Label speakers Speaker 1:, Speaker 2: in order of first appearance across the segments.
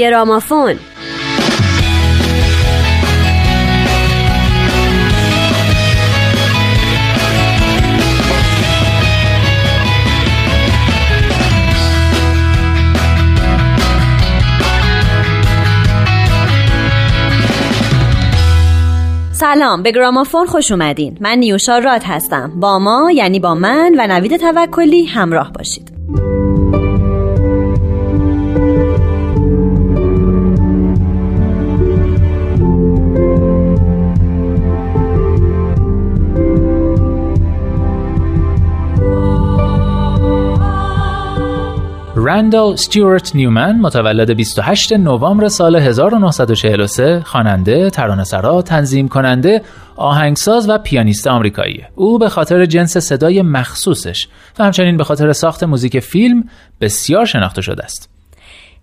Speaker 1: گرامافون. سلام به گرامافون خوش اومدین. من نیوشا راد هستم. با ما یعنی با من و نوید توکلی همراه باشید.
Speaker 2: رندال ستیوارت نیومن متولد 28 نوامبر سال 1943 خواننده، ترانه‌سرا، تنظیم کننده، آهنگساز و پیانیست آمریکاییه. او به خاطر جنس صدای مخصوصش و همچنین به خاطر ساخت موزیک فیلم بسیار شناخته شده است.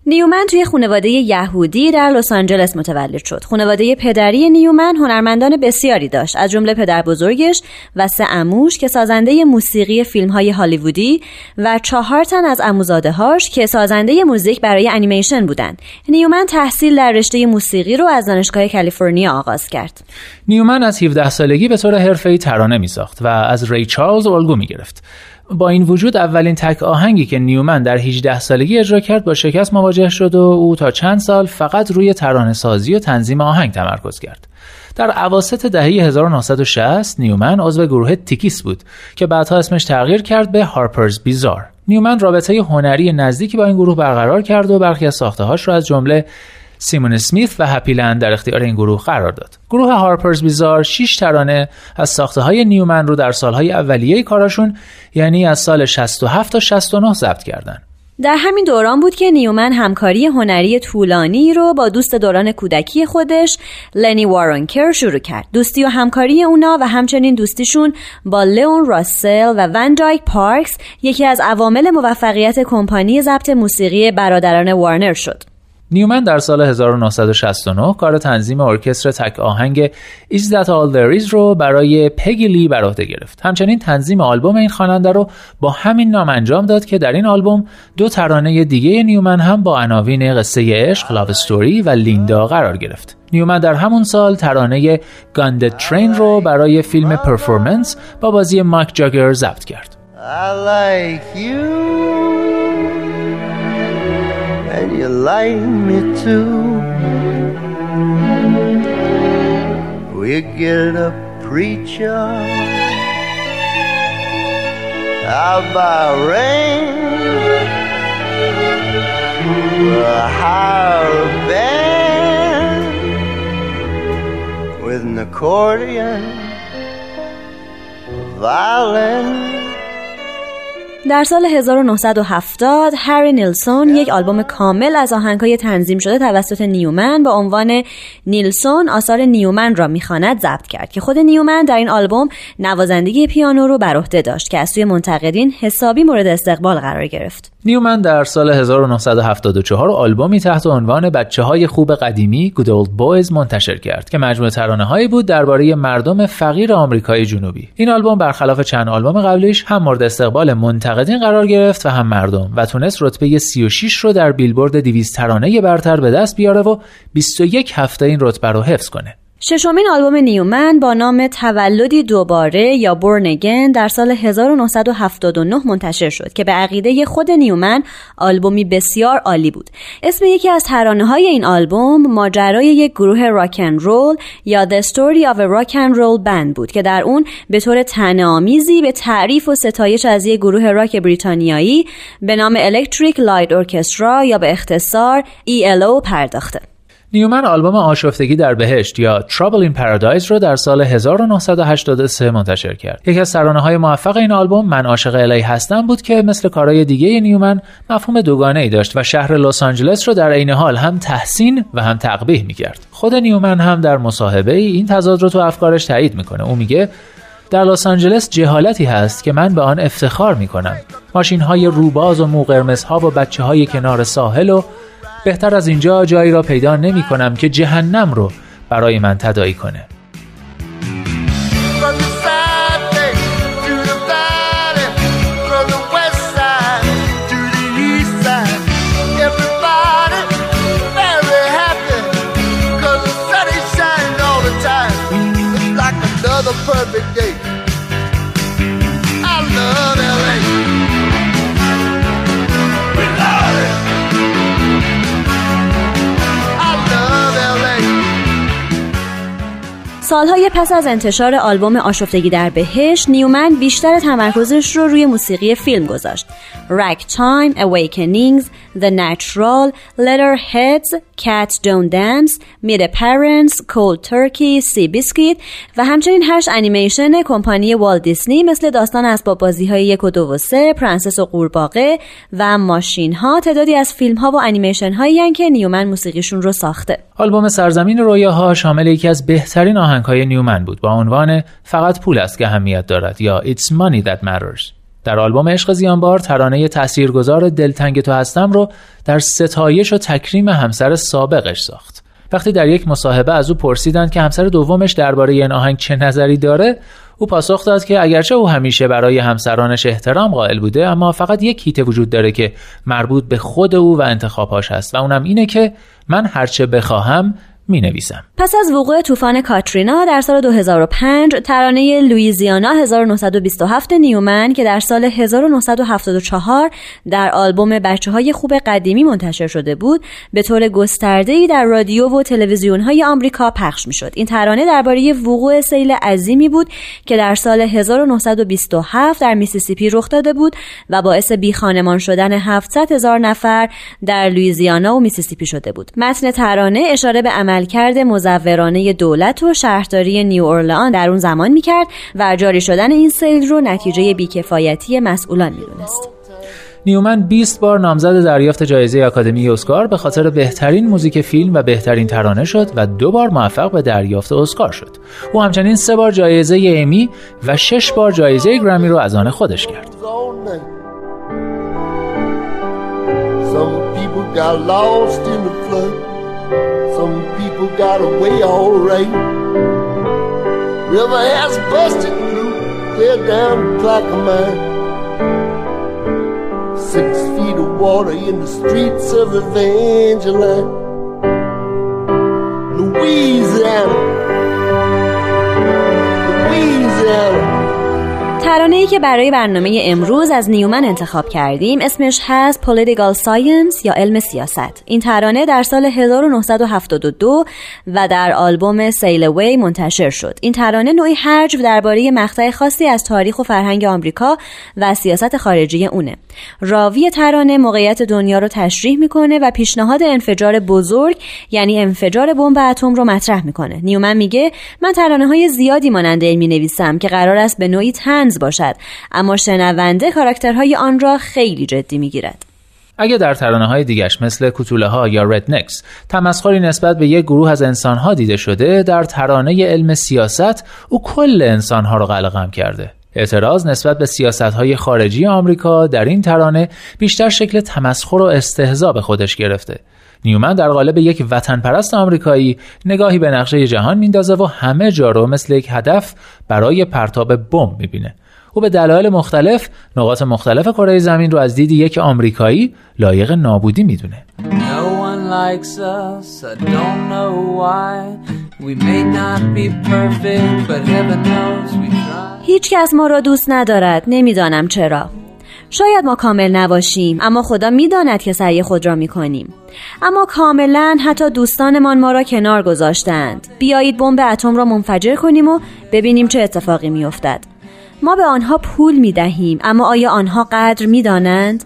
Speaker 1: نیومن توی خانواده یهودی در لس آنجلس متولد شد. خانواده پدری نیومن هنرمندان بسیاری داشت از جمله پدر بزرگش و سه عموش که سازنده موسیقی فیلم های هالیوودی و چهار تن از عموزاده هاش که سازنده موزیک برای انیمیشن بودند. نیومن تحصیل در رشته موسیقی رو از دانشگاه کالیفرنیا آغاز کرد.
Speaker 2: نیومن از 17 سالگی به طور حرفه‌ای ترانه می ساخت و از ری چارلز الگو می گرفت. با این وجود اولین تک آهنگی که نیومن در 18 سالگی اجرا کرد با شکست مواجه شد و او تا چند سال فقط روی ترانه سازی و تنظیم آهنگ تمرکز کرد. در اواسط دهه 1960 نیومن عضو گروه Tikis بود که بعدها اسمش تغییر کرد به Harpers Bizarre. نیومن رابطه هنری نزدیکی با این گروه برقرار کرد و برخی از ساخته‌هاش را از جمله سیمون اسمیت و Happyland در اختیار این گروه قرار داد. گروه Harpers Bizarre 6 ترانه از ساخته های نیومن رو در سالهای اولیه کاراشون یعنی از سال 67 تا 69 ضبط کردند.
Speaker 1: در همین دوران بود که نیومن همکاری هنری طولانی رو با دوست دوران کودکی خودش لنی وارنکر شروع کرد. دوستی و همکاری اونا و همچنین دوستیشون با لئون راسل و ون دایک پارکس یکی از عوامل موفقیت کمپانی ضبط موسیقی برادران وارنر شد.
Speaker 2: نیومن در سال 1969 کار تنظیم ارکستر تک آهنگ Is That All There Is رو برای پگی لی بر عهده گرفت. همچنین تنظیم آلبوم این خواننده رو با همین نام انجام داد که در این آلبوم دو ترانه دیگه نیومن هم با عناوین قصه عشق، Love Story و لیندا قرار گرفت. نیومن در همون سال ترانه گاندد ترین رو برای فیلم پرفورمنس با بازی ماک جاگر ضبط کرد. and you like me too. We get a preacher. Out by rain. A higher band with an accordion, violin. در سال 1970 هری نیلسون یک آلبوم کامل از آهنگهای تنظیم شده توسط نیومن با عنوان نیلسون آثار نیومن را می‌خواند ضبط کرد که خود نیومن در این آلبوم نوازندگی پیانو رو بر عهده داشت که از سوی منتقدین حسابی مورد استقبال قرار گرفت. نیومن در سال 1974 آلبومی تحت عنوان بچه های خوب قدیمی Good Old Boys منتشر کرد که مجموعه ترانه هایی بود درباره مردم فقیر آمریکای جنوبی. این آلبوم برخلاف چند آلبوم قبلیش هم مورد استقبال منتقدین قرار گرفت و هم مردم و تونست رتبه 36 رو در بیلبورد 200 ترانه برتر به دست بیاره و 21 هفته این رتبه رو حفظ کنه.
Speaker 1: ششمین آلبوم نیومن با نام تولدی دوباره یا بورنگن در سال 1979 منتشر شد که به عقیده خود نیومن آلبومی بسیار عالی بود. اسم یکی از ترانه های این آلبوم ماجرای یک گروه راکن رول یا The Story of a Rock and Roll Band بود که در اون به طور تنامیزی به تعریف و ستایش از یک گروه راک بریتانیایی به نام Electric Light Orchestra یا به اختصار ELO پرداخته.
Speaker 2: نیومن آلبوم آشفتگی در بهشت یا Trouble in Paradise رو در سال 1983 منتشر کرد. یکی از ترانه های موفق این آلبوم من عاشق الی هستم بود که مثل کارهای دیگه نیومن مفهوم دوگانه ای داشت و شهر لس آنجلس رو در عین حال هم تحسین و هم تقبیح می‌کرد. خود نیومن هم در مصاحبه ای این تضاد رو تو افکارش تایید می‌کنه. او میگه در لس آنجلس جهالتی هست که من به آن افتخار می‌کنم. ماشین های روباز و موقرمزها و بچه های کنار ساحل و بهتر از اینجا جایی را پیدا نمی کنم که جهنم رو برای من تدایی کنه.
Speaker 1: سالهای پس از انتشار آلبوم آشفتگی در بهشت نیومن بیشتر تمرکزش رو روی موسیقی فیلم گذاشت. Ragtime, Awakenings, The Natural, Leatherheads, Cats Don't Dance, Meet the Parents, Cold Turkey, Seabiscuit و همچنین هشت انیمیشن کمپانی والت دیسنی مثل داستان اسباب بازی های یک و دو و سه، پرنسس و قورباغه و ماشین ها تعدادی از فیلم ها و انیمیشن هایی که نیومن موسیقیشون رو ساخته.
Speaker 2: آلبوم سرزمین رویاها شامل یکی از بهترین آهنگ های نیومن بود با عنوان فقط پول است که اهمیت دارد یا It's Money That Matters. در آلبوم عشق زیانبار ترانه تاثیرگذار دلتنگ تو هستم رو در ستایش و تکریم همسر سابقش ساخت. وقتی در یک مصاحبه از او پرسیدند که همسر دومش درباره این آهنگ چه نظری داره او پاسخ داد که اگرچه او همیشه برای همسرانش احترام قائل بوده اما فقط یک هیته وجود داره که مربوط به خود او و انتخابهاش هست و اونم اینه که من هرچه بخواهم می نویسم.
Speaker 1: پس از وقوع طوفان کاترینا در سال 2005 ترانه لویزیانا 1927 نیومن که در سال 1974 در آلبوم بچه های خوب قدیمی منتشر شده بود به طور گسترده در رادیو و تلویزیون های آمریکا پخش می شد. این ترانه درباره وقوع سیل عظیمی بود که در سال 1927 در میسیسیپی رخ داده بود و باعث بی خانمان شدن 700 هزار نفر در لویزیانا و میسیسیپی شده بود. متن ترانه اشاره به عمل عملکرد مزورانه دولت و شهرداری نیو اورلئان در اون زمان می‌کرد و جاری شدن این سیل رو نتیجه بیکفایتی مسئولان می‌دونست.
Speaker 2: نیومن 20 بار نامزد دریافت جایزه آکادمی اسکار به خاطر بهترین موزیک فیلم و بهترین ترانه شد و دو بار موفق به دریافت اسکار شد. او همچنین سه بار جایزه امی و شش بار جایزه گرمی رو از آن خودش کرد. Some people got away alright. River has busted through, clear down to Clackamas. Six feet of water in the streets of Evangeline. Louisiana. ترانه ای که برای برنامه امروز از نیومن انتخاب کردیم اسمش هست Political Science یا علم سیاست. این ترانه در سال 1972 و در آلبوم Sail Away منتشر شد. این ترانه نوعی حرج درباره مقطع خاصی از تاریخ و فرهنگ آمریکا و سیاست خارجی اونه. راوی ترانه موقعیت دنیا رو تشریح می‌کنه و پیشنهاد انفجار بزرگ یعنی انفجار بمب اتم رو مطرح می‌کنه. نیومن میگه من ترانه های زیادی مانند این که قرار است به نوعی تنز باشد. اما شنونده کاراکترهای آن را خیلی جدی می‌گیرد. اگه در ترانه های دیگش مثل کتوله ها یا ردنکس تمسخری نسبت به یک گروه از انسان ها دیده شده در ترانه علم سیاست او کل انسان ها رو قلقم کرده. اعتراض نسبت به سیاست های خارجی آمریکا در این ترانه بیشتر شکل تمسخر و استهزا به خودش گرفته. نیومن در قالب یک وطن پرست آمریکایی نگاهی به نقشه جهان میندازه و همه جا رو مثل یک هدف برای پرتاب بمب می‌بینه. او به دلایل مختلف نقاط مختلف کره زمین رو از دید یک آمریکایی لایق نابودی می‌دونه.
Speaker 1: هیچ کس ما را دوست ندارد. نمی‌دانم چرا. شاید ما کامل نباشیم اما خدا می‌داند که سعی خود را می‌کنیم. اما کاملا حتی دوستانمان ما را کنار گذاشتند. بیایید بمب اتم را منفجر کنیم و ببینیم چه اتفاقی میافتد. ما به آنها پول می دهیم اما آیا آنها قدر می دانند؟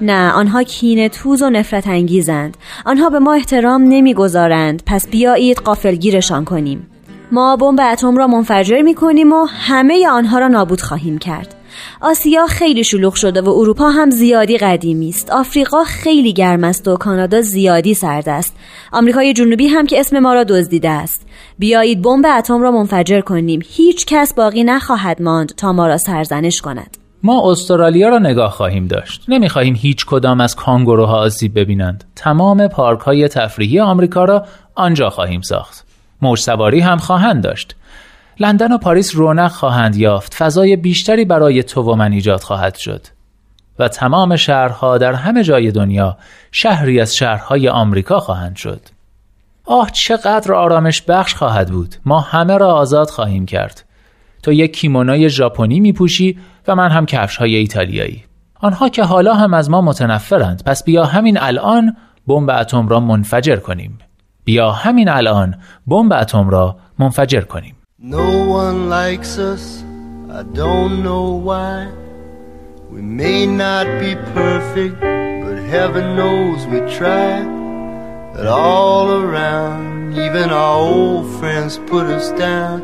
Speaker 1: نه آنها کینه توز و نفرت انگیزند. آنها به ما احترام نمی‌گذارند پس بیایید قافلگیرشان کنیم. ما بمب اتم را منفجر می کنیم و همه آنها را نابود خواهیم کرد. آسیا خیلی شلوغ شده و اروپا هم زیادی قدیمی است. آفریقا خیلی گرم است و کانادا زیادی سرد است. آمریکای جنوبی هم که اسم ما را دزدیده است. بیایید بمب اتم را منفجر کنیم. هیچ کس باقی نخواهد ماند تا ما را سرزنش کند.
Speaker 2: ما استرالیا را نگاه خواهیم داشت. نمی‌خواهیم هیچ کدام از کانگوروها آسیب ببینند. تمام پارک های تفریحی آمریکا را آنجا خواهیم ساخت. موج سواری هم خواهند داشت. لندن و پاریس رونق خواهند یافت. فضای بیشتری برای تو و من ایجاد خواهد شد. و تمام شهرها در همه جای دنیا شهری از شهرهای آمریکا خواهند شد. آه چقدر آرامش بخش خواهد بود. ما همه را آزاد خواهیم کرد. تو یک کیمونای ژاپنی می پوشی و من هم کفش های ایتالیایی. آنها که حالا هم از ما متنفرند. پس بیا همین الان بمب اتم را منفجر کنیم. بیا همین الان بمب اتم را منفجر کنیم.
Speaker 3: No one likes us, I don't know why. We may not be perfect, but heaven knows we try. But all around, even our old friends put us down.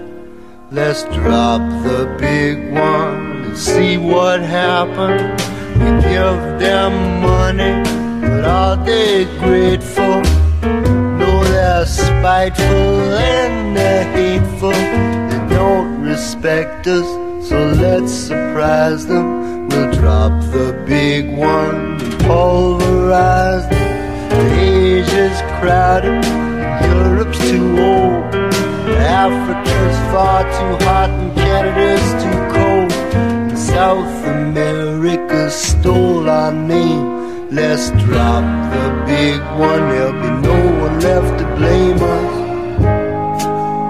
Speaker 3: Let's drop the big one and see what happens. We give them money, but are they grateful? Spiteful and hateful. They don't respect us, so let's surprise them. We'll drop the big one and pulverize them. Asia's crowded, Europe's too old. Africa's far too hot and Canada's too cold. South America stole our name. Let's drop the big one, there'll be no one left to blame us.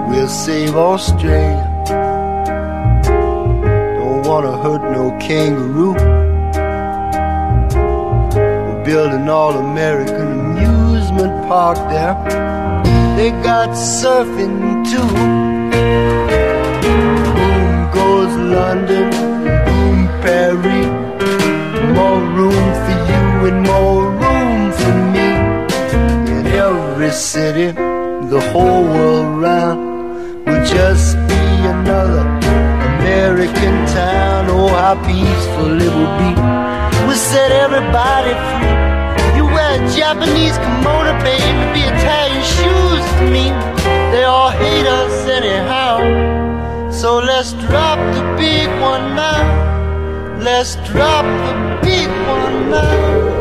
Speaker 3: We'll save Australia. Don't wanna hurt no kangaroo. We're building all American amusement park there they got surfing too. Boom goes London, more room for me. In every city, the whole world round will just be another American town. Oh, how peaceful it will be. We set everybody free. You wear a Japanese kimono, baby, be Italian shoes to me. They all hate us anyhow. So let's drop the big one now. Let's drop the big one now.